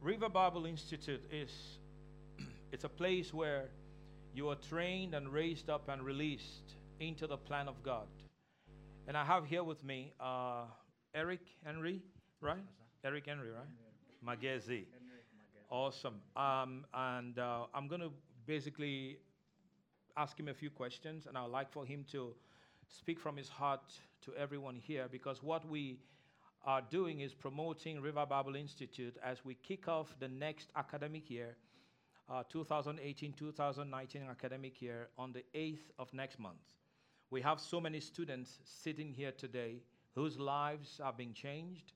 River Bible Institute is it's a place where you are trained and raised up and released into the plan of God. And I have here with me uh, Eric Henry, right? Eric Henry, right? Magezi. Awesome. Um, and uh, I'm going to basically ask him a few questions, and I'd like for him to speak from his heart to everyone here because what we are doing is promoting River Bible Institute as we kick off the next academic year, 2018 uh, 2019 academic year, on the 8th of next month. We have so many students sitting here today whose lives are being changed,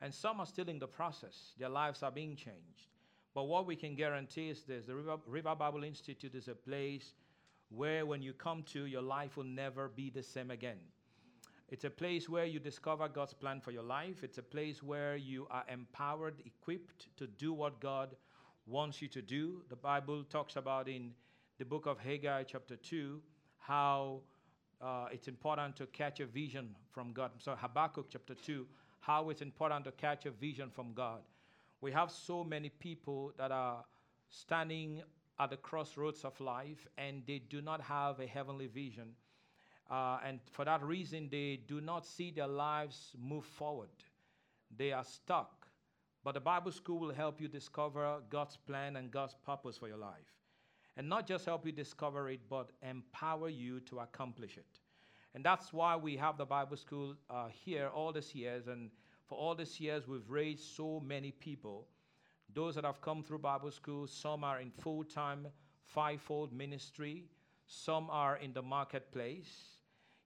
and some are still in the process. Their lives are being changed. But what we can guarantee is this the River, River Bible Institute is a place where, when you come to, your life will never be the same again. It's a place where you discover God's plan for your life. It's a place where you are empowered, equipped to do what God wants you to do. The Bible talks about in the book of Haggai, chapter 2, how uh, it's important to catch a vision from God. So, Habakkuk, chapter 2, how it's important to catch a vision from God. We have so many people that are standing at the crossroads of life and they do not have a heavenly vision. Uh, and for that reason, they do not see their lives move forward. They are stuck. But the Bible school will help you discover God's plan and God's purpose for your life. And not just help you discover it, but empower you to accomplish it. And that's why we have the Bible school uh, here all these years. And for all these years, we've raised so many people. Those that have come through Bible school, some are in full time, fivefold ministry, some are in the marketplace.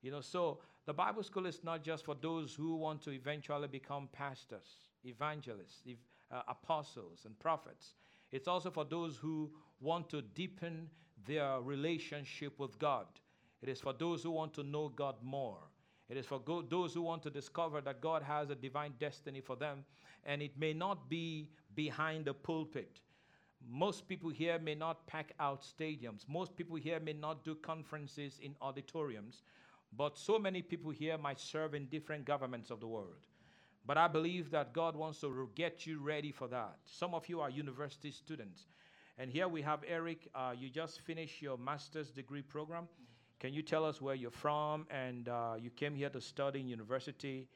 You know, so the Bible school is not just for those who want to eventually become pastors, evangelists, ev- uh, apostles, and prophets. It's also for those who want to deepen their relationship with God. It is for those who want to know God more. It is for go- those who want to discover that God has a divine destiny for them, and it may not be behind the pulpit. Most people here may not pack out stadiums. Most people here may not do conferences in auditoriums. But so many people here might serve in different governments of the world. But I believe that God wants to get you ready for that. Some of you are university students. And here we have Eric. Uh, you just finished your master's degree program. Can you tell us where you're from? And uh, you came here to study in university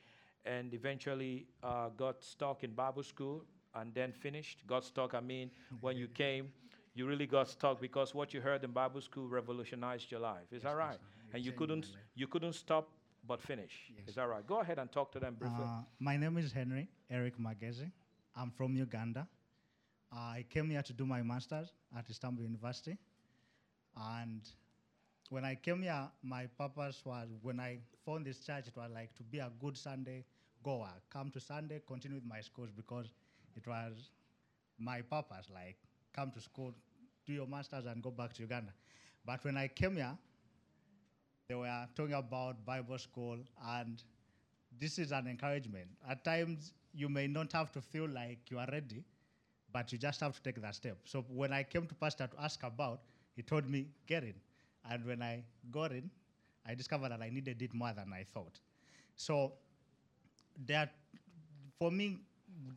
and eventually uh, got stuck in Bible school and then finished. Got stuck, I mean, when you came, you really got stuck because what you heard in Bible school revolutionized your life. Is yes, that right? And you couldn't you couldn't stop but finish. Yes. Is that right? Go ahead and talk to them briefly. Uh, my name is Henry Eric Magezi. I'm from Uganda. Uh, I came here to do my master's at Istanbul University. And when I came here, my purpose was when I found this church, it was like to be a good Sunday goer. Come to Sunday, continue with my schools because it was my purpose, like come to school, do your master's, and go back to Uganda. But when I came here, they were talking about Bible school, and this is an encouragement. At times, you may not have to feel like you are ready, but you just have to take that step. So when I came to Pastor to ask about, he told me, get in. And when I got in, I discovered that I needed it more than I thought. So that, for me,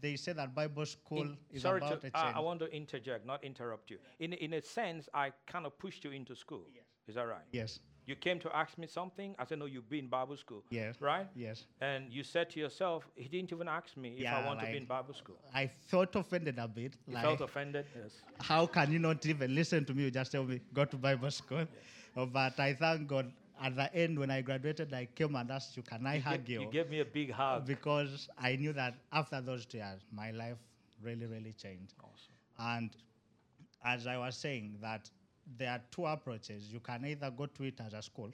they say that Bible school in, is sorry about to, a ah, change. I want to interject, not interrupt you. In, in a sense, I kind of pushed you into school. Yes. Is that right? Yes. You came to ask me something. I said, no, you've been in Bible school. Yes. Right? Yes. And you said to yourself, he didn't even ask me if yeah, I want like to be in Bible school. I felt offended a bit. You like, felt offended? Yes. How can you not even listen to me? You just tell me, go to Bible school. Yes. but I thank God at the end when I graduated, I came and asked you, can I you hug you? You gave me a big hug. Because I knew that after those two years, my life really, really changed. Awesome. And as I was saying, that there are two approaches. You can either go to it as a school,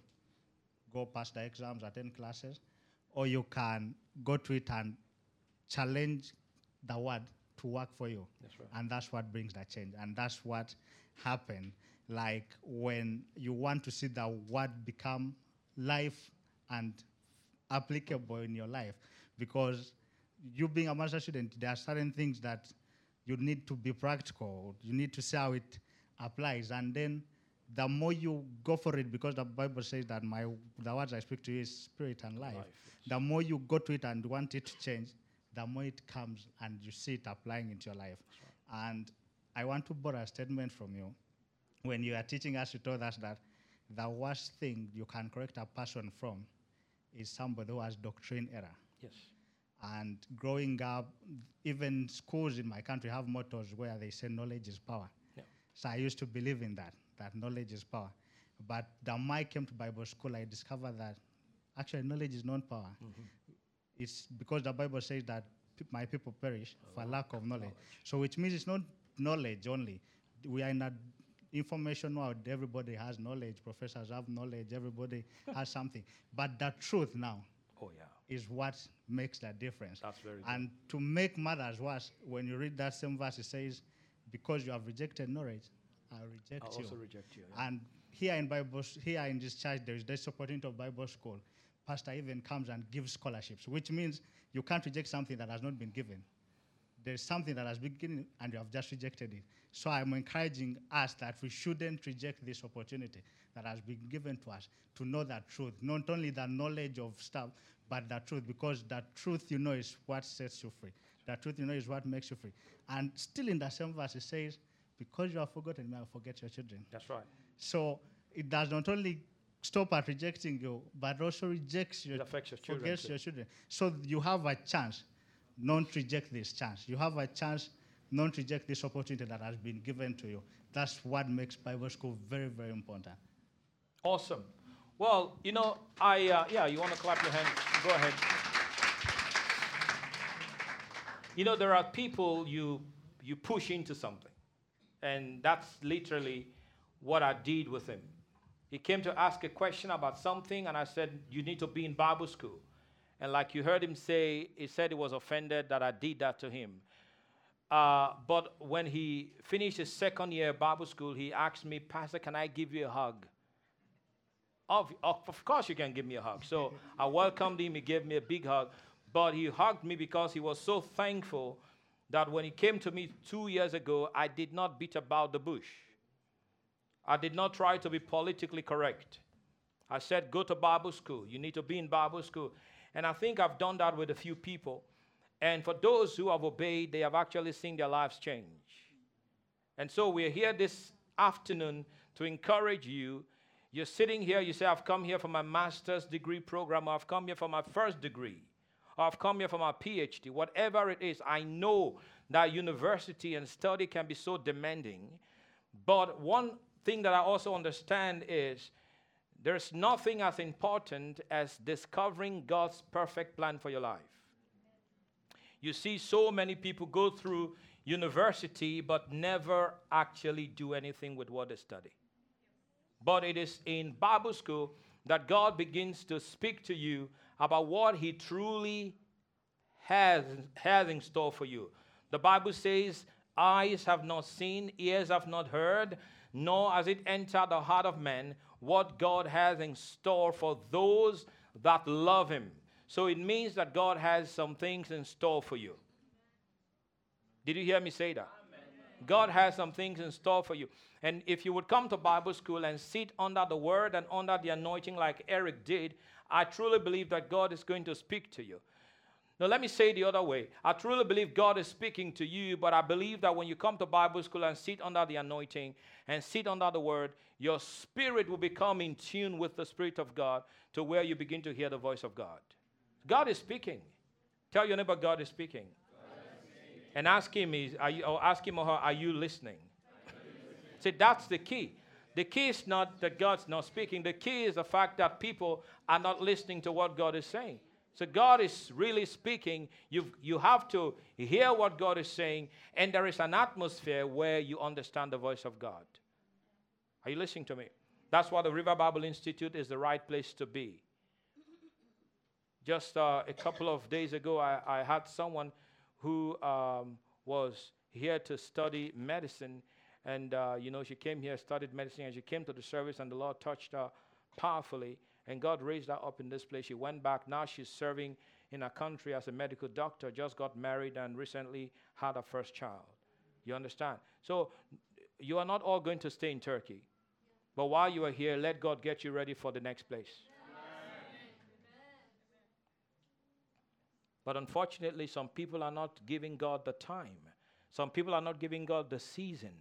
go pass the exams, attend classes, or you can go to it and challenge the word to work for you. That's right. And that's what brings that change. And that's what happened. Like when you want to see the word become life and applicable in your life. Because you being a master student, there are certain things that you need to be practical. You need to see how it applies. And then the more you go for it, because the Bible says that my the words I speak to you is spirit and life. life yes. The more you go to it and want it to change, the more it comes and you see it applying into your life. And I want to borrow a statement from you. When you are teaching us, you told us that the worst thing you can correct a person from is somebody who has doctrine error. Yes. And growing up, even schools in my country have mottos where they say knowledge is power. So I used to believe in that, that knowledge is power. But the more I came to Bible school, I discovered that actually knowledge is not power. Mm-hmm. It's because the Bible says that my people perish for oh, lack of knowledge. So which means it's not knowledge only. We are in a information world. Everybody has knowledge. Professors have knowledge. Everybody has something. But the truth now Oh, yeah. is what makes the difference. That's very good. And to make matters worse, when you read that same verse, it says, "Because you have rejected knowledge, I reject you. I you." also reject you. yeah. And here in Bible, here in this church, there is this opportunity of Bible school. Pastor even comes and gives scholarships, which means you can't reject something that has not been given. There's something that has been given and you have just rejected it. So I'm encouraging us that we shouldn't reject this opportunity that has been given to us to know that truth, not only the knowledge of stuff, but the truth, because the truth you know is what sets you free. The truth you know is what makes you free. And still in the same verse, it says, Because you have forgotten me, I will forget your children. That's right. So it does not only stop at rejecting you, but also rejects your, It affects your children forgets too. your children. So you have a chance. Don't reject this chance. You have a chance. Don't reject this opportunity that has been given to you. That's what makes Bible school very, very important. Awesome. Well, you know, I, uh, yeah, you want to clap your hands? Go ahead. You know, there are people you, you push into something. And that's literally what I did with him. He came to ask a question about something, and I said, You need to be in Bible school. And like you heard him say, he said he was offended that I did that to him. Uh, but when he finished his second year Bible school, he asked me, Pastor, can I give you a hug? Of, of, of course, you can give me a hug. So I welcomed him. He gave me a big hug. But he hugged me because he was so thankful that when he came to me two years ago, I did not beat about the bush. I did not try to be politically correct. I said, go to Bible school. You need to be in Bible school. And I think I've done that with a few people. And for those who have obeyed, they have actually seen their lives change. And so we're here this afternoon to encourage you. You're sitting here, you say, I've come here for my master's degree program, I've come here for my first degree, I've come here for my PhD. Whatever it is, I know that university and study can be so demanding. But one thing that I also understand is there's nothing as important as discovering God's perfect plan for your life. You see so many people go through university but never actually do anything with what they study. But it is in Bible school that God begins to speak to you about what He truly has, has in store for you. The Bible says, Eyes have not seen, ears have not heard, nor has it entered the heart of man what God has in store for those that love Him. So it means that God has some things in store for you. Did you hear me say that? God has some things in store for you. And if you would come to Bible school and sit under the word and under the anointing like Eric did, I truly believe that God is going to speak to you. Now, let me say the other way. I truly believe God is speaking to you, but I believe that when you come to Bible school and sit under the anointing and sit under the word, your spirit will become in tune with the Spirit of God to where you begin to hear the voice of God. God is speaking. Tell your neighbor, God is speaking. And ask him, is, are you, or ask him or her, are you listening? See, that's the key. The key is not that God's not speaking. The key is the fact that people are not listening to what God is saying. So God is really speaking. you you have to hear what God is saying, and there is an atmosphere where you understand the voice of God. Are you listening to me? That's why the River Bible Institute is the right place to be. Just uh, a couple of days ago, I, I had someone who um, was here to study medicine. And, uh, you know, she came here, studied medicine, and she came to the service, and the Lord touched her powerfully. And God raised her up in this place. She went back. Now she's serving in a country as a medical doctor, just got married, and recently had a first child. You understand? So you are not all going to stay in Turkey. But while you are here, let God get you ready for the next place. But unfortunately, some people are not giving God the time. Some people are not giving God the season.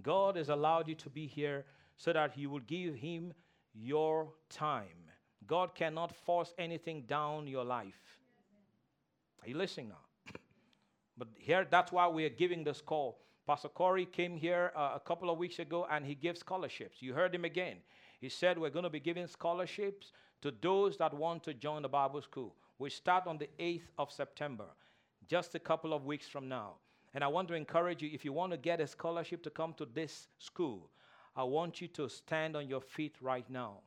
God has allowed you to be here so that you will give Him your time. God cannot force anything down your life. Are you listening now? but here, that's why we are giving this call. Pastor Corey came here uh, a couple of weeks ago and he gave scholarships. You heard him again. He said, We're going to be giving scholarships to those that want to join the Bible school. We start on the 8th of September, just a couple of weeks from now. And I want to encourage you if you want to get a scholarship to come to this school, I want you to stand on your feet right now.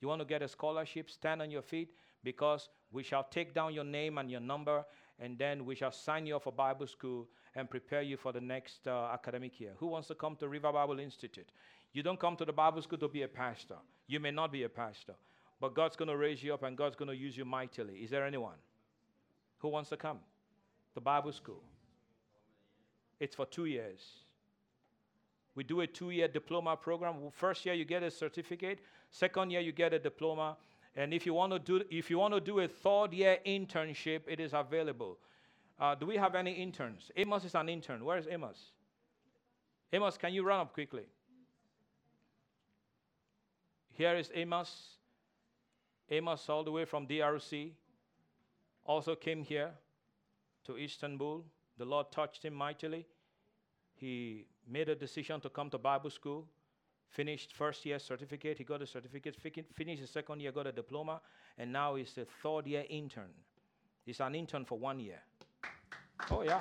You want to get a scholarship? Stand on your feet because we shall take down your name and your number, and then we shall sign you up for Bible school and prepare you for the next uh, academic year. Who wants to come to River Bible Institute? You don't come to the Bible school to be a pastor. You may not be a pastor, but God's going to raise you up and God's going to use you mightily. Is there anyone who wants to come? to Bible school. It's for two years. We do a two year diploma program. First year, you get a certificate. Second year, you get a diploma. And if you want to do, if you want to do a third year internship, it is available. Uh, do we have any interns? Amos is an intern. Where is Amos? Amos, can you run up quickly? Here is Amos. Amos, all the way from DRC, also came here to Istanbul. The Lord touched him mightily. He made a decision to come to Bible school, finished first year certificate. He got a certificate, finished the second year, got a diploma, and now he's a third year intern. He's an intern for one year. Oh, yeah.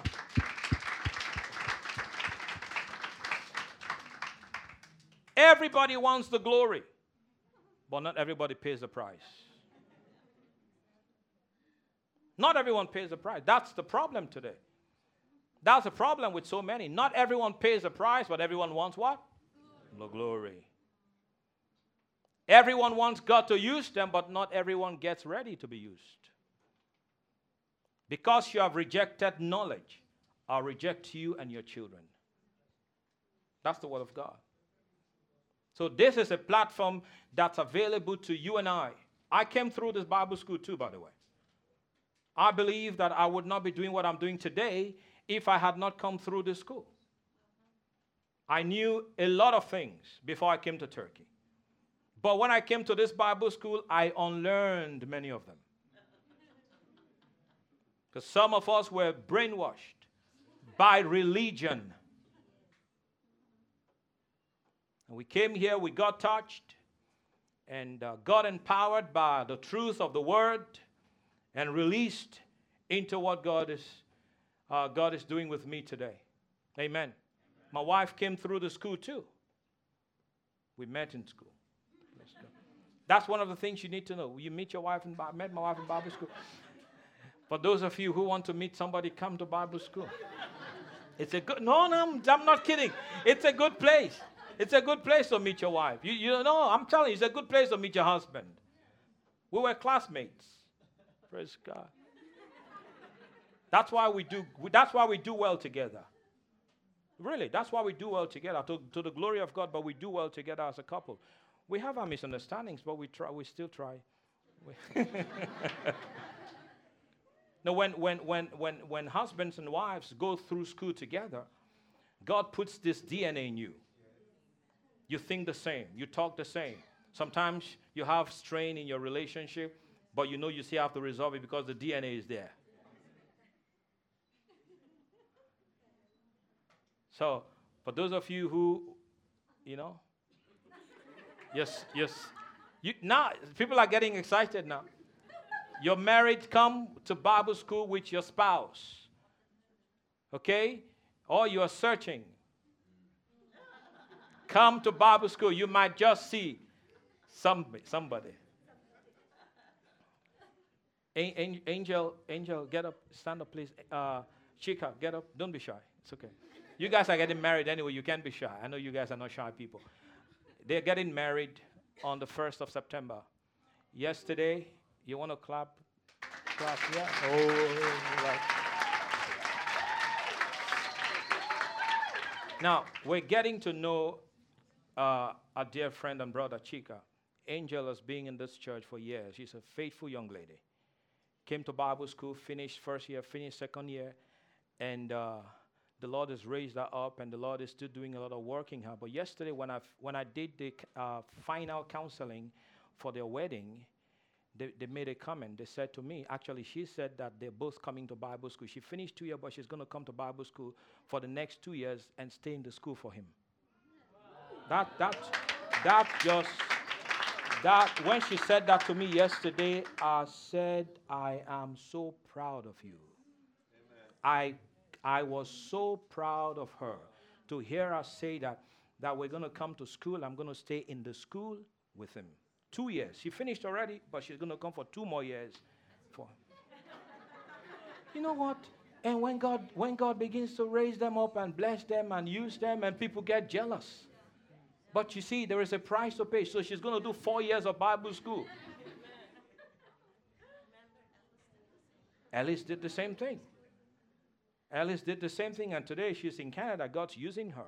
Everybody wants the glory, but not everybody pays the price. Not everyone pays the price. That's the problem today. That's the problem with so many. Not everyone pays the price, but everyone wants what? The glory. Everyone wants God to use them, but not everyone gets ready to be used. Because you have rejected knowledge, I'll reject you and your children. That's the word of God. So, this is a platform that's available to you and I. I came through this Bible school too, by the way. I believe that I would not be doing what I'm doing today if I had not come through this school. I knew a lot of things before I came to Turkey. But when I came to this Bible school, I unlearned many of them. Because some of us were brainwashed by religion. And we came here, we got touched, and uh, got empowered by the truth of the word and released into what God is, uh, God is doing with me today. Amen. My wife came through the school too. We met in school. That's one of the things you need to know. You meet your wife in met my wife in Bible school. For those of you who want to meet somebody, come to Bible school. It's a good. No, no, I'm, I'm not kidding. It's a good place. It's a good place to meet your wife. You, you know, I'm telling you, it's a good place to meet your husband. We were classmates. Praise God. That's why we do. That's why we do well together. Really, that's why we do well together to, to the glory of God. But we do well together as a couple. We have our misunderstandings, but we try. We still try. now, when when when when when husbands and wives go through school together, God puts this DNA in you. You think the same. You talk the same. Sometimes you have strain in your relationship, but you know you still have to resolve it because the DNA is there. So, for those of you who, you know, yes, yes, you, now people are getting excited now. You're married, come to Bible school with your spouse. Okay? Or you are searching. Come to Bible school. You might just see somebody. somebody. Angel, Angel, get up, stand up, please. Uh, Chica, get up. Don't be shy. It's okay. You guys are getting married anyway. You can't be shy. I know you guys are not shy people. They're getting married on the 1st of September. Yesterday, you want to clap? Clap, yeah? Oh. Now, we're getting to know uh, our dear friend and brother Chica. Angel has been in this church for years. She's a faithful young lady. came to Bible school, finished first year, finished second year, and uh, the Lord has raised her up, and the Lord is still doing a lot of work in her. But yesterday, when I when I did the uh, final counseling for their wedding, they, they made a comment. They said to me, actually, she said that they're both coming to Bible school. She finished two years, but she's going to come to Bible school for the next two years and stay in the school for him. That that that just that when she said that to me yesterday, I said, I am so proud of you. I I was so proud of her to hear her say that that we're going to come to school. I'm going to stay in the school with him. Two years. She finished already, but she's going to come for two more years. For you know what? And when God when God begins to raise them up and bless them and use them, and people get jealous. But you see, there is a price to pay. So she's going to do four years of Bible school. Alice did the same thing. Alice did the same thing, and today she's in Canada. God's using her.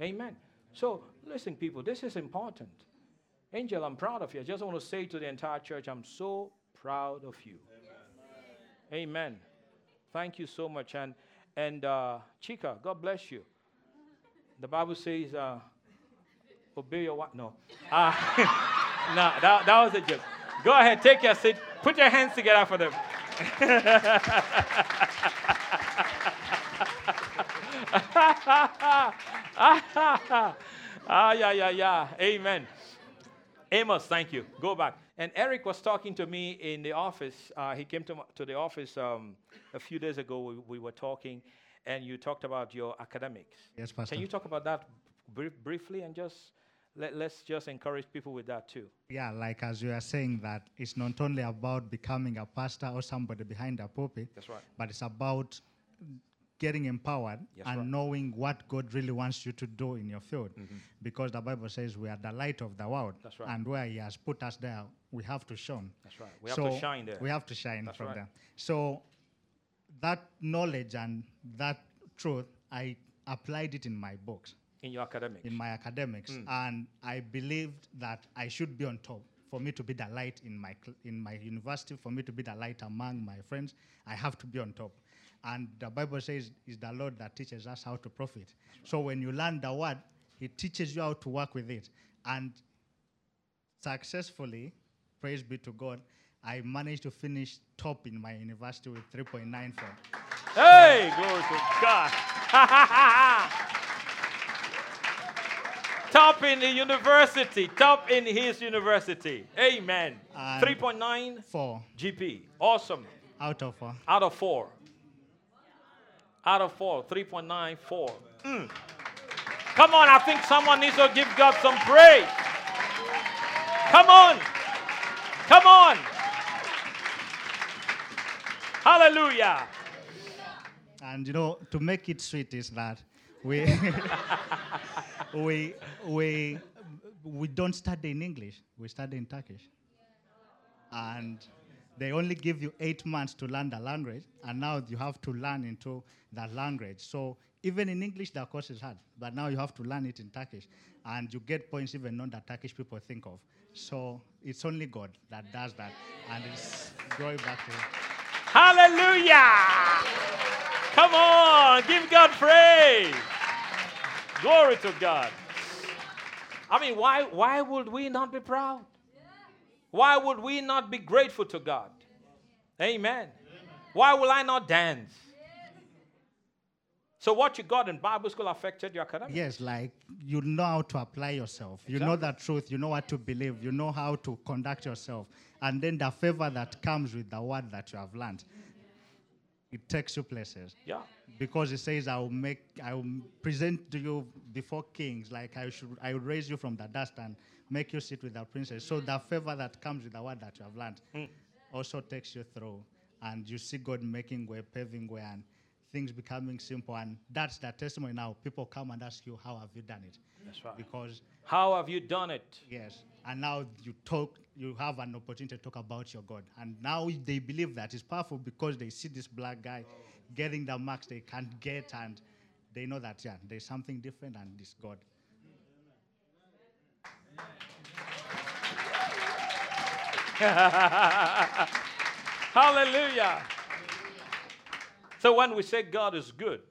Amen. So, listen, people, this is important. Angel, I'm proud of you. I just want to say to the entire church, I'm so proud of you. Amen. Amen. Thank you so much. And, and uh, Chica, God bless you. The Bible says, uh, obey your wife. No. Uh, no, that, that was a joke. Go ahead, take your seat. Put your hands together for them. ah, yeah, yeah, yeah. Amen. Amos, thank you. Go back. And Eric was talking to me in the office. Uh, he came to, to the office um, a few days ago. We, we, were talking, and you talked about your academics. Yes, Pastor. Can you talk about that br- briefly and just let, let's just encourage people with that too? Yeah, like as you are saying, that it's not only about becoming a pastor or somebody behind a pulpit. That's right. But it's about getting empowered Yes, and right. knowing what God really wants you to do in your field. Because the Bible says we are the light of the world. Mm-hmm. That's right. And where He has put us there, we have to shine. That's right. We have to shine there. We have to shine That's from right. there. So that knowledge and that truth, I applied it in my books, in your academics. in my academics, Mm. and I believed that I should be on top. For me to be the light in my cl- in my university, for me to be the light among my friends, I have to be on top. And the Bible says it's the Lord that teaches us how to profit. So when you learn the word, He teaches you how to work with it. And successfully, praise be to God, I managed to finish top in my university with 3.94. Hey, glory to God. top in the university, top in his university. Amen. 3.94 GP. Awesome. out of four. Out of four. Out of four. 3.94. Mm. Come on, I think someone needs to give God some praise. Come on. Come on. Hallelujah. And you know, to make it sweet is that we we we we don't study in English. We study in Turkish. And they only give you eight months to learn the language, and now you have to learn into that language. So even in English, the course is hard, but now you have to learn it in Turkish, and you get points even on that Turkish people think of. So it's only God that does that, and it's going back to. Hallelujah. Come on, give God praise. Glory to God. I mean, why, why would we not be proud? Why would we not be grateful to God? Amen. Why will I not dance? So, what you got in Bible school affected your academics? Yes, like you know how to apply yourself. You know the truth. You know what to believe. You know how to conduct yourself. And then the favor that comes with the word that you have learned, it takes you places. Yeah. Because it says, I will make, I will present to you before kings, like I should, I will raise you from the dust and make you sit with the princess. So the favor that comes with the word that you have learned mm. also takes you through, and you see God making way, paving way, and things becoming simple. And that's the testimony now. People come and ask you, how have you done it? That's right. Because How have you done it? yes, and now you talk, you have an opportunity to talk about your God, and now they believe that it's powerful because they see this black guy getting the marks they can't get, and they know that yeah, there's something different, and it's God. Hallelujah. So when we say God is good,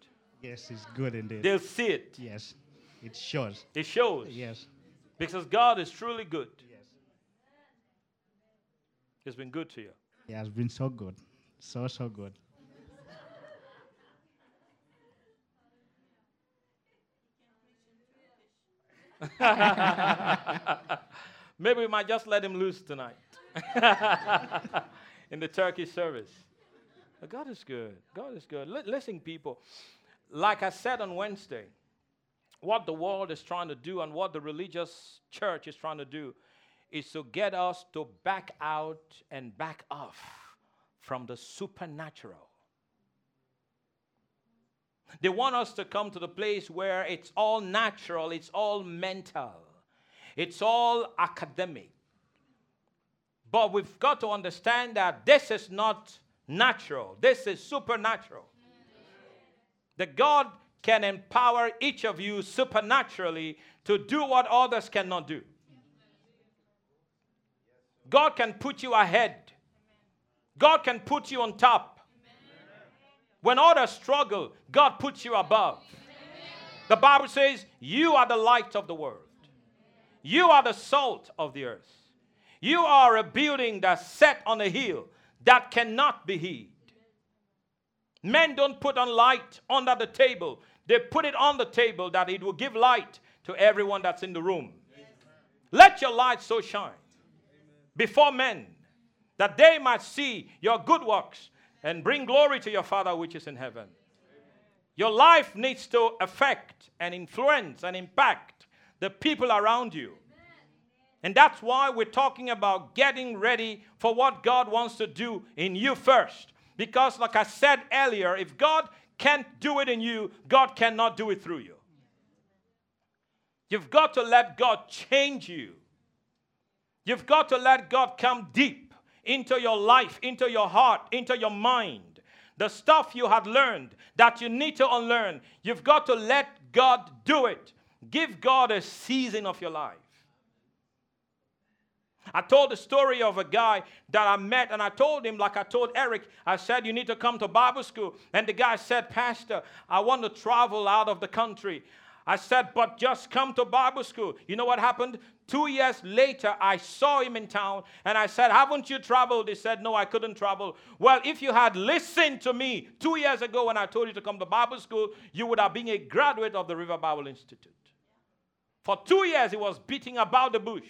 Yes, it's good indeed. they'll see it. Yes, it shows. It shows. Yes. Because God is truly good. Yes. He's been good to you. He has been so good. So, so good. Maybe we might just let him loose tonight in the Turkish service. But God is good. God is good. Li- listen, people, like I said on Wednesday, what the world is trying to do and what the religious church is trying to do is to get us to back out and back off from the supernatural. They want us to come to the place where it's all natural, it's all mental, it's all academic. But we've got to understand that this is not natural, this is supernatural. That God can empower each of you supernaturally to do what others cannot do. God can put you ahead. God can put you on top. When others struggle, God puts you above. The Bible says, You are the light of the world, you are the salt of the earth. You are a building that's set on a hill that cannot be hid. Men don't put on light under the table, they put it on the table that it will give light to everyone that's in the room. Let your light so shine before men that they might see your good works and bring glory to your Father which is in heaven. Your life needs to affect and influence and impact the people around you. And that's why we're talking about getting ready for what God wants to do in you first. Because, like I said earlier, if God can't do it in you, God cannot do it through you. You've got to let God change you. You've got to let God come deep into your life, into your heart, into your mind. The stuff you had learned that you need to unlearn, you've got to let God do it. Give God a season of your life. I told the story of a guy that I met, and I told him, like I told Eric, I said, You need to come to Bible school. And the guy said, Pastor, I want to travel out of the country. I said, But just come to Bible school. You know what happened? Two years later, I saw him in town, and I said, Haven't you traveled? He said, No, I couldn't travel. Well, if you had listened to me two years ago when I told you to come to Bible school, you would have been a graduate of the River Bible Institute. For two years, he was beating about the bush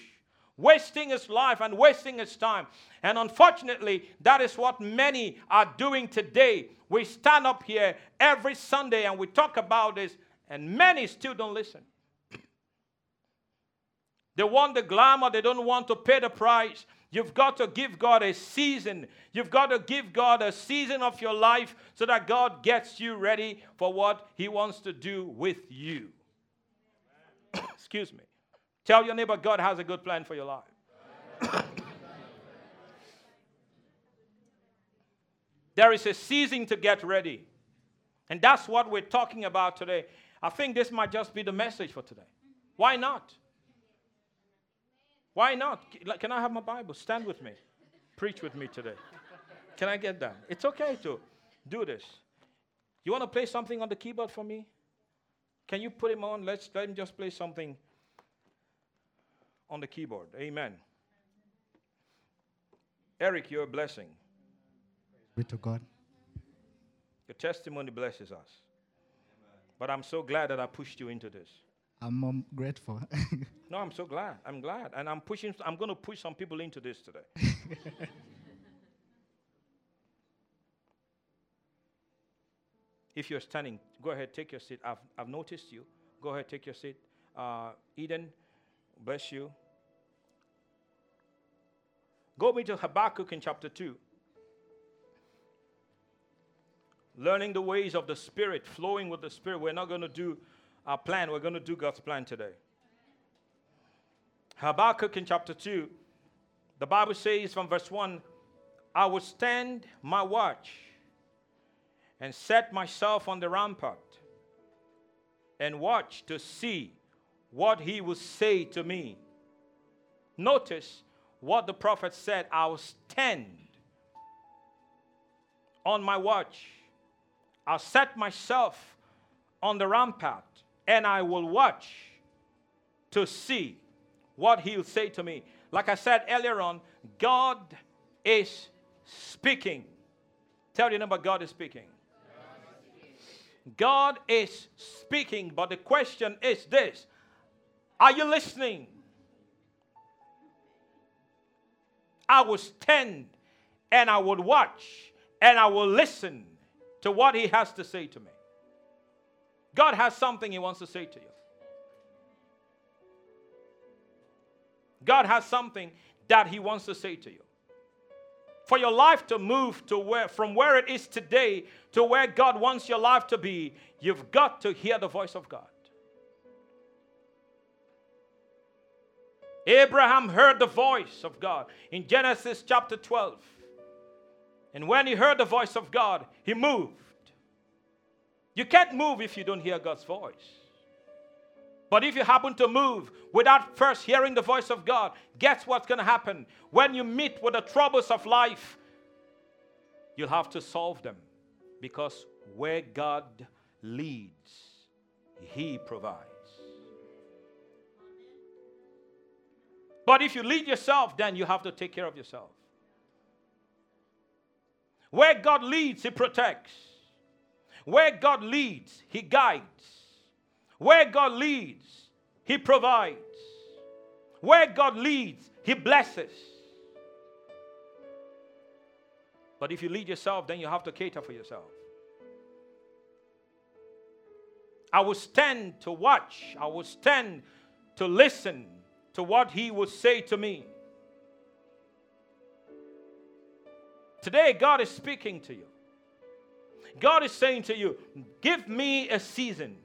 wasting his life and wasting his time. And unfortunately, that is what many are doing today. We stand up here every Sunday and we talk about this, and many still don't listen. They want the glamour, they don't want to pay the price. You've got to give God a season. You've got to give God a season of your life so that God gets you ready for what He wants to do with you. Excuse me. Tell your neighbor, God has a good plan for your life. there is a season to get ready. And that's what we're talking about today. I think this might just be the message for today. Why not? Why not? Can I have my Bible? Stand with me. Preach with me today. Can I get that? It's okay to do this. You want to play something on the keyboard for me? Can you put him on? Let's let him just play something on the keyboard. Amen. Eric, you're a blessing. Be to God. Your testimony blesses us. But I'm so glad that I pushed you into this. I'm um, grateful. No, I'm so glad. I'm glad. And I'm pushing I'm going to push some people into this today. if you're standing, go ahead, take your seat. I've, I've noticed you. Go ahead, take your seat. Uh, Eden, bless you. Go me to Habakkuk in chapter 2. Learning the ways of the Spirit, flowing with the Spirit. We're not going to do our plan, we're going to do God's plan today. Habakkuk in chapter 2, the Bible says from verse 1 I will stand my watch and set myself on the rampart and watch to see what he will say to me. Notice what the prophet said I will stand. on my watch. I'll set myself on the rampart and I will watch to see what he'll say to me. Like I said earlier on, God is speaking. Tell your neighbor, God is speaking. God is speaking, but the question is this Are you listening? I will stand and I will watch and I will listen to what He has to say to me. God has something He wants to say to you. God has something that He wants to say to you. For your life to move to where, from where it is today to where God wants your life to be, you've got to hear the voice of God. Abraham heard the voice of God in Genesis chapter 12. And when he heard the voice of God, he moved. You can't move if you don't hear God's voice. But if you happen to move without first hearing the voice of God, guess what's going to happen? When you meet with the troubles of life, you'll have to solve them because where God leads, He provides. But if you lead yourself, then you have to take care of yourself. Where God leads, He protects. Where God leads, He guides. Where God leads, He provides. Where God leads, He blesses. But if you lead yourself, then you have to cater for yourself. I will stand to watch, I will stand to listen to what He would say to me. Today, God is speaking to you. God is saying to you, Give me a season.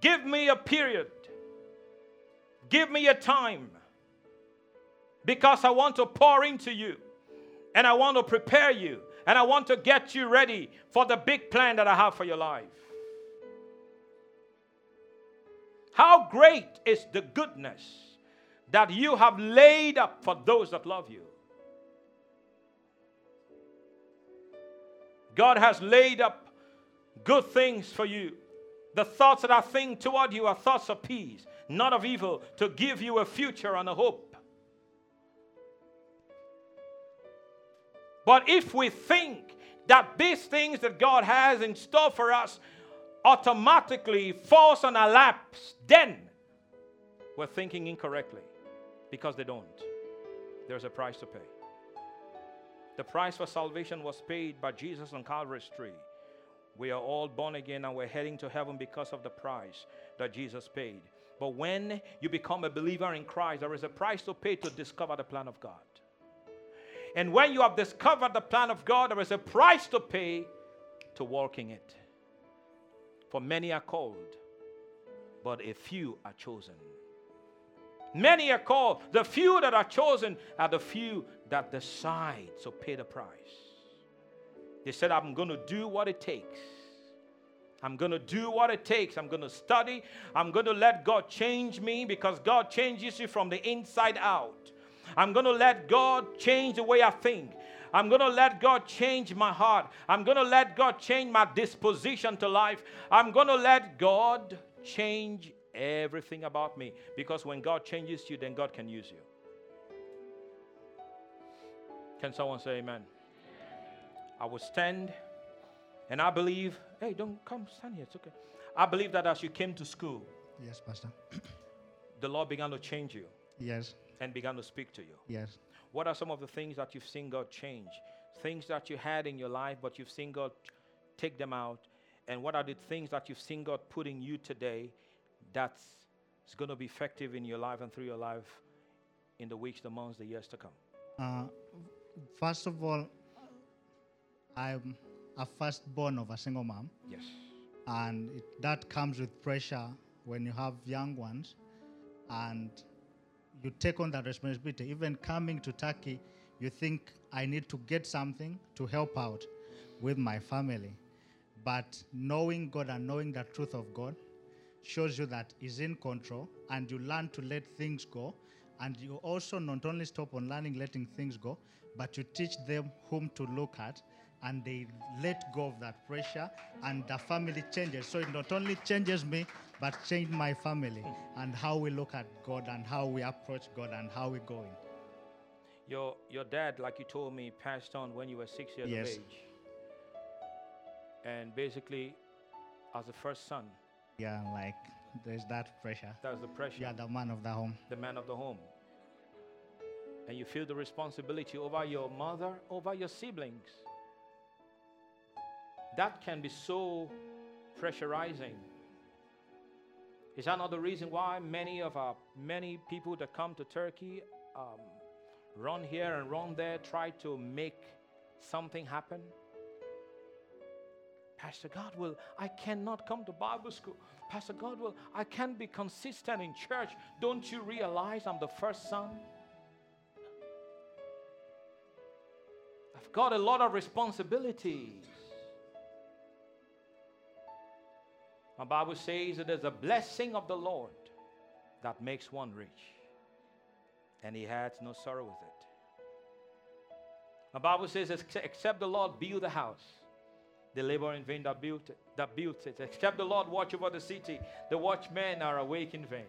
Give me a period. Give me a time. Because I want to pour into you. And I want to prepare you. And I want to get you ready for the big plan that I have for your life. How great is the goodness that you have laid up for those that love you? God has laid up good things for you. The thoughts that I think toward you are thoughts of peace, not of evil, to give you a future and a hope. But if we think that these things that God has in store for us automatically falls on our laps, then we're thinking incorrectly because they don't. There's a price to pay. The price for salvation was paid by Jesus on Calvary's tree. We are all born again and we're heading to heaven because of the price that Jesus paid. But when you become a believer in Christ, there is a price to pay to discover the plan of God. And when you have discovered the plan of God, there is a price to pay to walk in it. For many are called, but a few are chosen. Many are called. The few that are chosen are the few that decide to pay the price. They said, I'm going to do what it takes. I'm going to do what it takes. I'm going to study. I'm going to let God change me because God changes you from the inside out. I'm going to let God change the way I think. I'm going to let God change my heart. I'm going to let God change my disposition to life. I'm going to let God change everything about me. Because when God changes you, then God can use you. Can someone say amen? I will stand and I believe, hey, don't come stand here. It's okay. I believe that as you came to school, Yes, Pastor. the Lord began to change you Yes, and began to speak to you. yes. What are some of the things that you've seen God change? Things that you had in your life, but you've seen God take them out. And what are the things that you've seen God put in you today that's going to be effective in your life and through your life in the weeks, the months, the years to come? Uh, first of all, I'm a firstborn of a single mom, Yes. and it, that comes with pressure when you have young ones, and you take on that responsibility. Even coming to Turkey, you think I need to get something to help out with my family, but knowing God and knowing the truth of God shows you that He's in control, and you learn to let things go. And you also not only stop on learning letting things go, but you teach them whom to look at and they let go of that pressure and the family changes. So it not only changes me, but changed my family and how we look at God and how we approach God and how we go in. Your, your dad, like you told me, passed on when you were six years Yes. of age. And basically, as the first son, Yeah, like there's that pressure. that was the pressure, Yeah, the man of the home. the man of the home. And you feel the responsibility over your mother, over your siblings. That can be so pressurizing. Is that not the reason why many of our many people that come to Turkey um, run here and run there, try to make something happen? Pastor Godwill, I cannot come to Bible school. Pastor Godwill, I can't be consistent in church. Don't you realize I'm the first son? I've got a lot of responsibilities. My Bible says that there's a blessing of the Lord that makes one rich, and he had no sorrow with it. My Bible says, except the Lord build the house, they labor in vain that built it, that built it. Except the Lord watch over the city, the watchmen are awake in vain.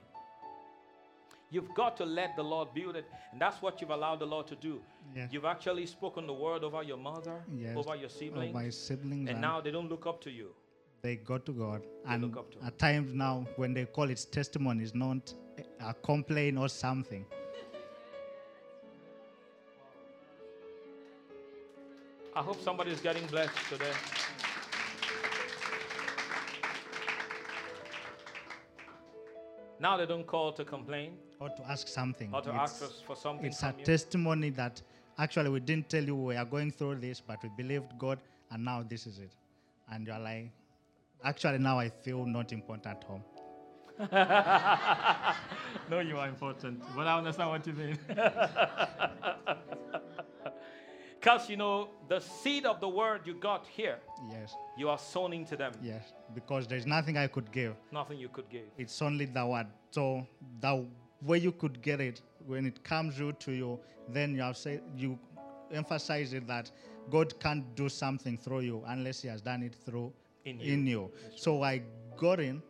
You've got to let the Lord build it, and that's what you've allowed the Lord to do. You've actually spoken the word over your mother, Yes. over your siblings, my siblings. and now they don't look up to you. They go to God. and look up to at times now, when they call it testimony, it's not a complaint or something. I hope somebody is getting blessed today. Now they don't call to complain Or to ask something. or to It's- ask for something It's a you. testimony that actually we didn't tell you we are going through this, but we believed God, and now this is it. And you're like, actually, now I feel not important at home. no, you are important, but I understand what you mean. Because you know, the seed of the word you got here, Yes, you are sown into them. yes, because there's nothing I could give. Nothing you could give. It's only the word. So the way you could get it, when it comes through to you, then you have said you emphasize it that God can't do something through you unless He has done it through In you. In you. So I got in,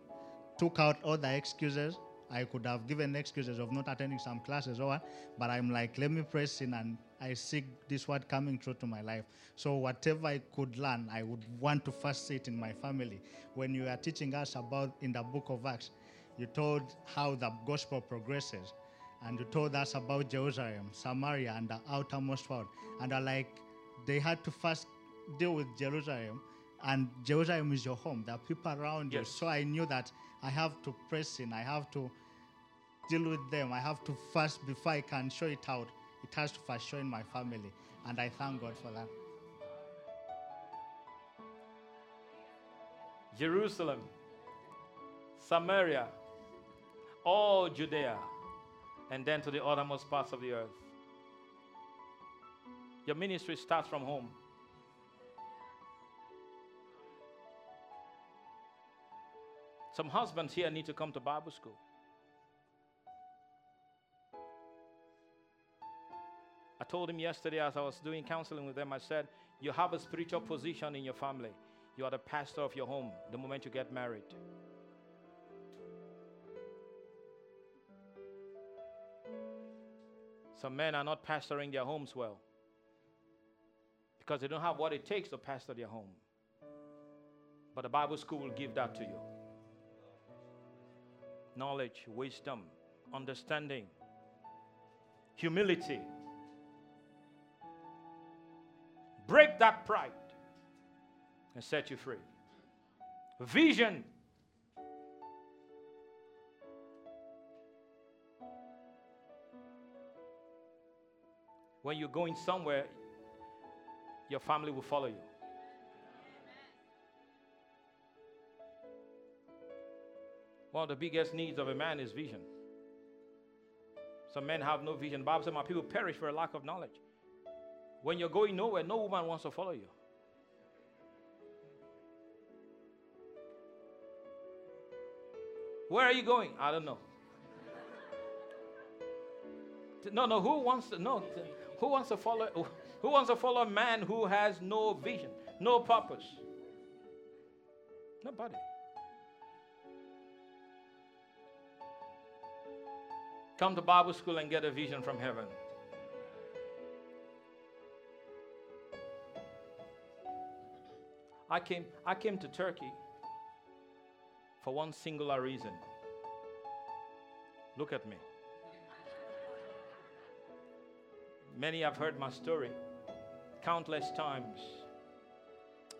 took out all the excuses. I could have given excuses of not attending some classes or what, but I'm like, let me press in and I seek this word coming through to my life. So whatever I could learn, I would want to first see it in my family. When you are teaching us about in the book of Acts, you told how the gospel progresses. And you told us about Jerusalem, Samaria, and the outermost world. And are like, they had to first deal with Jerusalem, and Jerusalem is your home. There are people around you. So I knew that I have to press in. I have to deal with them. I have to first, before I can show it out, it has to first show in my family. And I thank God for that. Jerusalem, Samaria, all Judea, and then to the uttermost parts of the earth. Your ministry starts from home. Some husbands here need to come to Bible school. I told him yesterday as I was doing counseling with them, I said, You have a spiritual position in your family. You are the pastor of your home the moment you get married. Some men are not pastoring their homes well because they don't have what it takes to pastor their home. But the Bible school will give that to you knowledge, wisdom, understanding, humility. Break that pride and set you free. Vision. When you're going somewhere, your family will follow you. One of the biggest needs of a man is vision. Some men have no vision. Bible says, My people perish for a lack of knowledge. When you're going nowhere, no woman wants to follow you. Where are you going? I don't know. No, no, who wants to no, who wants to follow Who wants to follow a man who has no vision, no purpose? Nobody. Come to Bible school and get a vision from heaven. I came, I came to Turkey for one singular reason. Look at me. Many have heard my story countless times,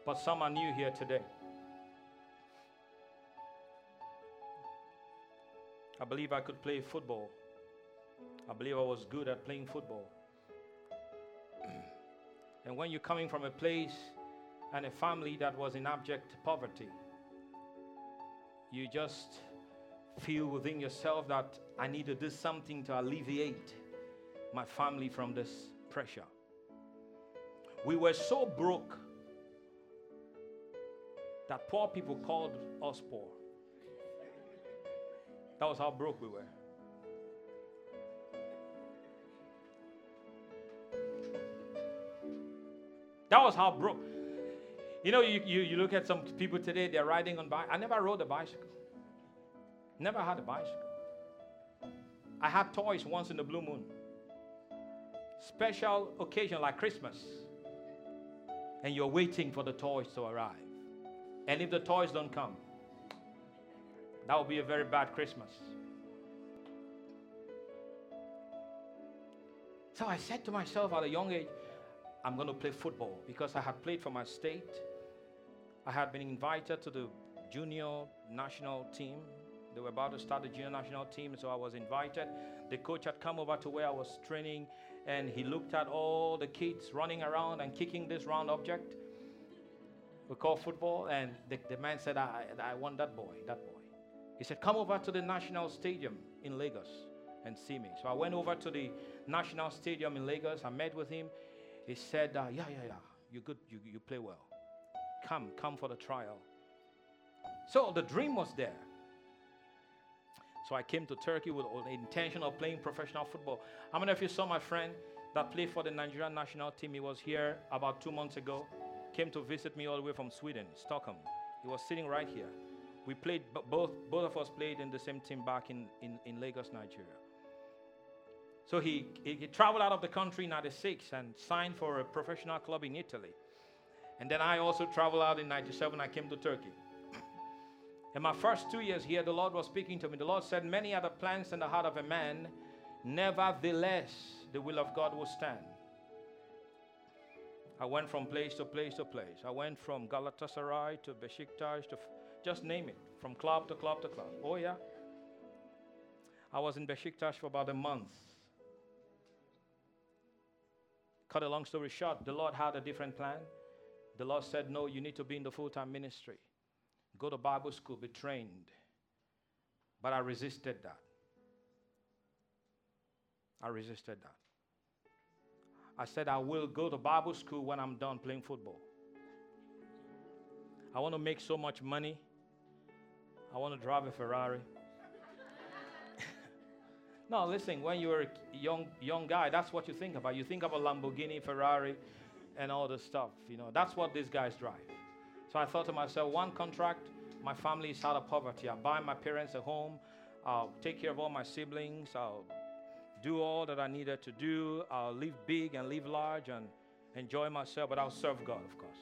but some are new here today. I believe I could play football. I believe I was good at playing football. and when you're coming from a place and a family that was in abject poverty, you just feel within yourself that I need to do something to alleviate my family from this pressure. We were so broke that poor people called us poor. That was how broke we were. That was how broke. You know, you, you, you look at some people today, they're riding on bike. I never rode a bicycle. Never had a bicycle. I had toys once in the blue moon. Special occasion like Christmas. And you're waiting for the toys to arrive. And if the toys don't come, that will be a very bad Christmas. So I said to myself at a young age, I'm going to play football because I had played for my state. I had been invited to the junior national team. They were about to start the junior national team, so I was invited. The coach had come over to where I was training and he looked at all the kids running around and kicking this round object we call football. And the, the man said, I, I want that boy, that boy. He said, Come over to the National Stadium in Lagos and see me. So I went over to the National Stadium in Lagos. I met with him. He said, uh, Yeah, yeah, yeah. You're good. You, you play well. Come, come for the trial. So the dream was there. So I came to Turkey with the intention of playing professional football. How many of you saw my friend that played for the Nigerian national team? He was here about two months ago. Came to visit me all the way from Sweden, Stockholm. He was sitting right here. We played, both, both of us played in the same team back in, in, in Lagos, Nigeria. So he, he, he traveled out of the country in 96 and signed for a professional club in Italy. And then I also traveled out in 97. I came to Turkey. In my first two years here, the Lord was speaking to me. The Lord said, Many are the plans in the heart of a man, nevertheless, the will of God will stand. I went from place to place to place. I went from Galatasaray to Besiktas to just name it, from club to club to club. Oh, yeah. I was in Besiktas for about a month. Cut a long story short, the Lord had a different plan. The Lord said, No, you need to be in the full time ministry. Go to Bible school, be trained. But I resisted that. I resisted that. I said, I will go to Bible school when I'm done playing football. I want to make so much money I want to drive a Ferrari. No, listen, when you're a young, young guy, that's what you think about. You think about Lamborghini, Ferrari, and all this stuff. You know, that's what these guys drive. So I thought to myself, one contract, my family is out of poverty. I'll buy my parents a home. I'll take care of all my siblings. I'll do all that I needed to do. I'll live big and live large and enjoy myself, but I'll serve God, of course.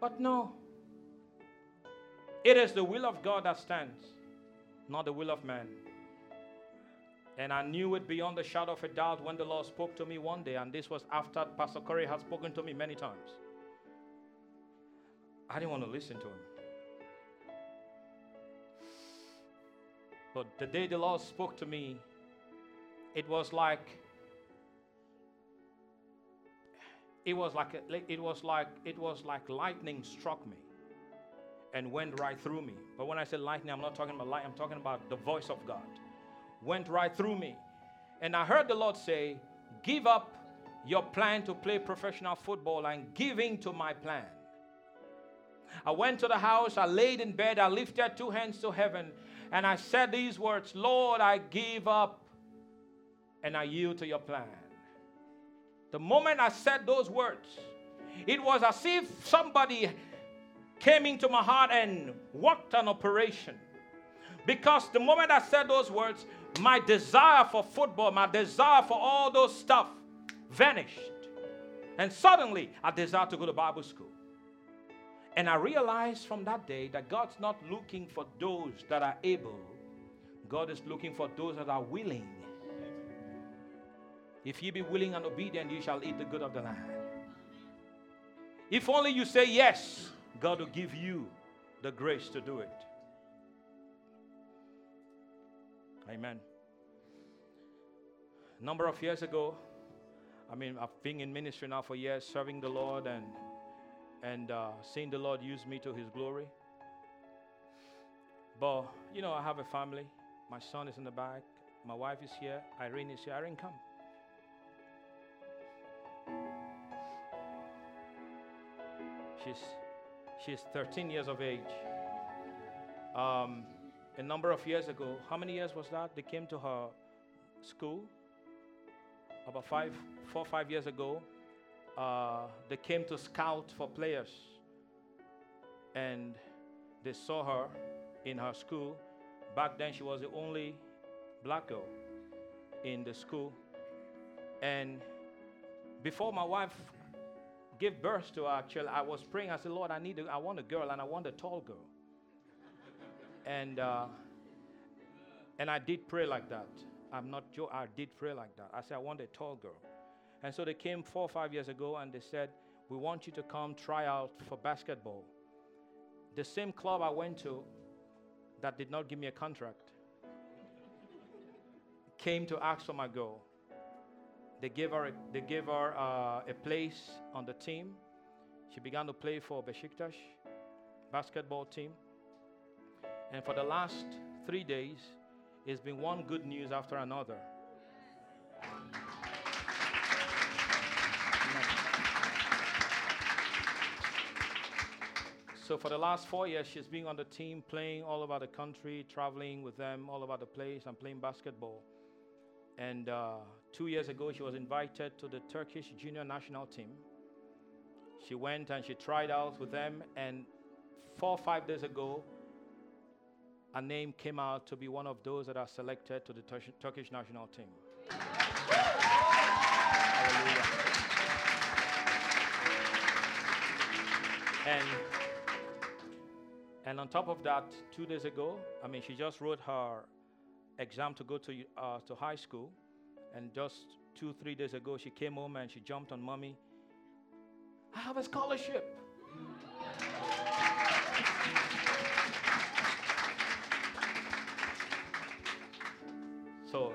But no, it is the will of God that stands, not the will of man. And I knew it beyond the shadow of a doubt when the Lord spoke to me one day, and this was after Pastor Corey had spoken to me many times. I didn't want to listen to him. But the day the Lord spoke to me, it was like it was like it was like it was like lightning struck me and went right through me. But when I say lightning, I'm not talking about light, I'm talking about the voice of God. Went right through me. And I heard the Lord say, Give up your plan to play professional football and give in to my plan. I went to the house, I laid in bed, I lifted two hands to heaven, and I said these words Lord, I give up and I yield to your plan. The moment I said those words, it was as if somebody came into my heart and worked an operation. Because the moment I said those words, my desire for football, my desire for all those stuff vanished. And suddenly, I desired to go to Bible school. And I realized from that day that God's not looking for those that are able, God is looking for those that are willing. If ye be willing and obedient, you shall eat the good of the land. If only you say yes, God will give you the grace to do it. Amen. A number of years ago, I mean, I've been in ministry now for years, serving the Lord and and uh, seeing the Lord use me to His glory. But you know, I have a family. My son is in the back. My wife is here. Irene is here. Irene, come. She's she's 13 years of age. Um, a number of years ago, how many years was that? They came to her school about five, four, five years ago. Uh, they came to scout for players, and they saw her in her school. Back then, she was the only black girl in the school. And before my wife gave birth to her, actually, I was praying. I said, Lord, I need, a, I want a girl, and I want a tall girl. And uh, and I did pray like that. I'm not sure I did pray like that. I said, I want a tall girl. And so they came four or five years ago and they said, We want you to come try out for basketball. The same club I went to that did not give me a contract came to ask for my girl. They gave her, they gave her uh, a place on the team. She began to play for Besiktas basketball team. And for the last three days, it's been one good news after another. So for the last four years, she's been on the team, playing all over the country, traveling with them all over the place, and playing basketball. And uh, two years ago, she was invited to the Turkish junior national team. She went and she tried out with them, and four or five days ago, a name came out to be one of those that are selected to the Tur- Turkish national team. And and on top of that, two days ago, I mean, she just wrote her exam to go to, uh, to high school. And just two, three days ago, she came home and she jumped on mommy. I have a scholarship. So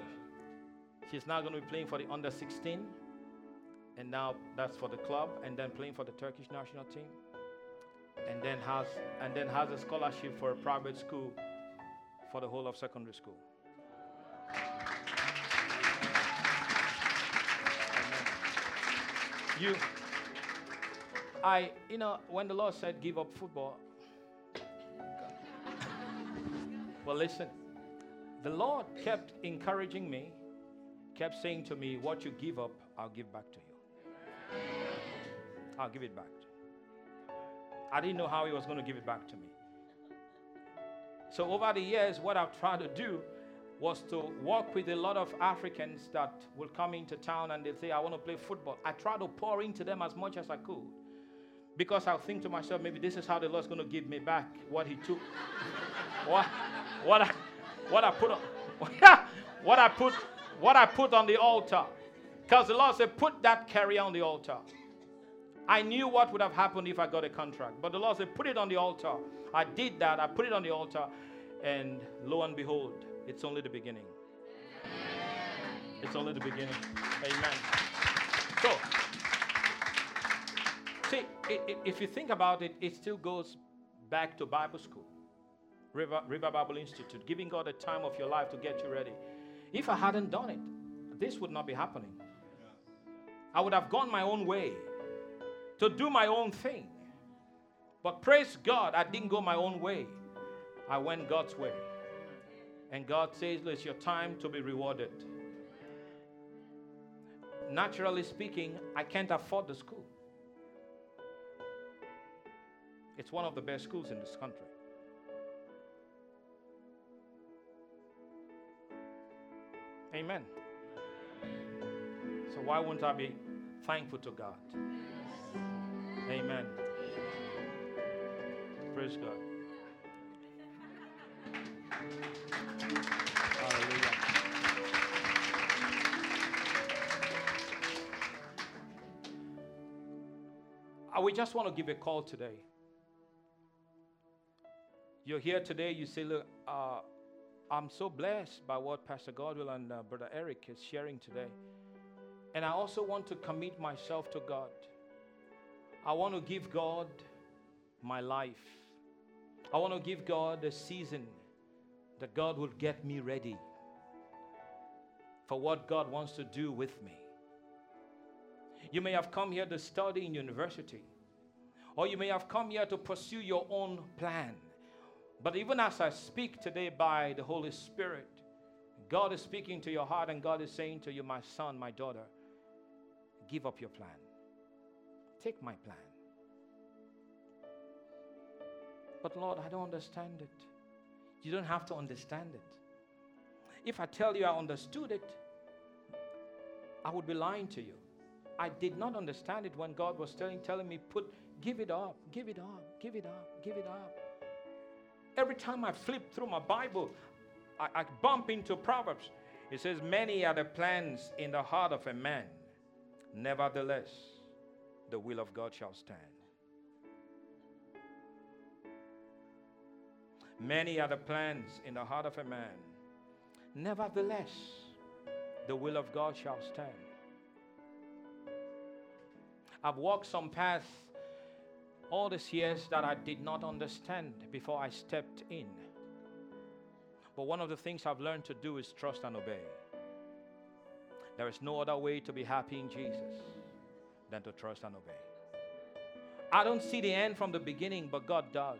she's now going to be playing for the under 16. And now that's for the club, and then playing for the Turkish national team and then has and then has a scholarship for a private school for the whole of secondary school. You, I, you know, when the Lord said give up football, well, listen, the Lord kept encouraging me, kept saying to me, What you give up, I'll give back to you. I'll give it back. I didn't know how he was going to give it back to me. So, over the years, what I've tried to do was to work with a lot of Africans that will come into town and they say, I want to play football. I try to pour into them as much as I could. Because I'll think to myself, maybe this is how the Lord's going to give me back what He took, what, what, I, what I put on, what I put, what I put on the altar. Because the Lord said, put that carry on the altar. I knew what would have happened if I got a contract. But the Lord said, put it on the altar. I did that. I put it on the altar. And lo and behold, it's only the beginning. It's only the beginning. Amen. So, see, if you think about it, it still goes back to Bible school, River, River Bible Institute, giving God a time of your life to get you ready. If I hadn't done it, this would not be happening. I would have gone my own way to do my own thing. But praise God, I didn't go my own way. I went God's way. And God says, it's your time to be rewarded. naturally speaking, I can't afford the school. It's one of the best schools in this country. Amen. So, why wouldn't I be thankful to God? Amen. Praise God. Hallelujah. Uh, we just want to give a call today. You're here today, you say, Look, uh, I'm so blessed by what Pastor Godwill and uh, Brother Eric is sharing today. And I also want to commit myself to God. I want to give God my life. I want to give God a season that God will get me ready for what God wants to do with me. You may have come here to study in university, or you may have come here to pursue your own plan. But even as I speak today by the Holy Spirit, God is speaking to your heart, and God is saying to you, My son, my daughter, give up your plan. Take my plan. But Lord, I don't understand it. You don't have to understand it. If I tell you I understood it, I would be lying to you. I did not understand it when God was telling, telling me, put, give it up, give it up, give it up, give it up. Every time I flip through my Bible, I, I bump into Proverbs. It says, Many are the plans in the heart of a man. Nevertheless, the will of God shall stand. Many are the plans in the heart of a man. Nevertheless, the will of God shall stand. I've walked some paths all these years that I did not understand before I stepped in. But one of the things I've learned to do is trust and obey. There is no other way to be happy in Jesus than to trust and obey. I don't see the end from the beginning, but God does.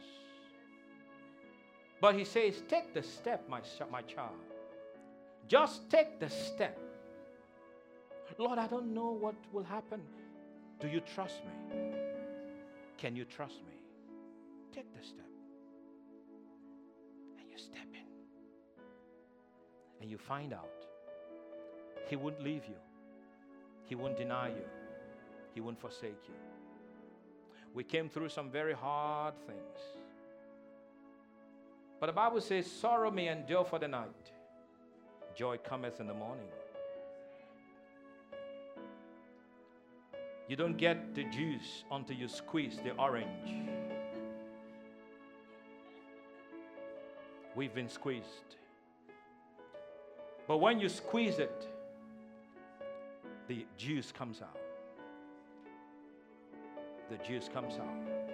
But He says, Take the step, my, my child. Just take the step. Lord, I don't know what will happen. Do you trust me? Can you trust me? Take the step. And you step in. And you find out He won't leave you, He won't deny you, He won't forsake you. We came through some very hard things. But the Bible says, Sorrow may endure for the night, joy cometh in the morning. You don't get the juice until you squeeze the orange. We've been squeezed. But when you squeeze it, the juice comes out. The juice comes out.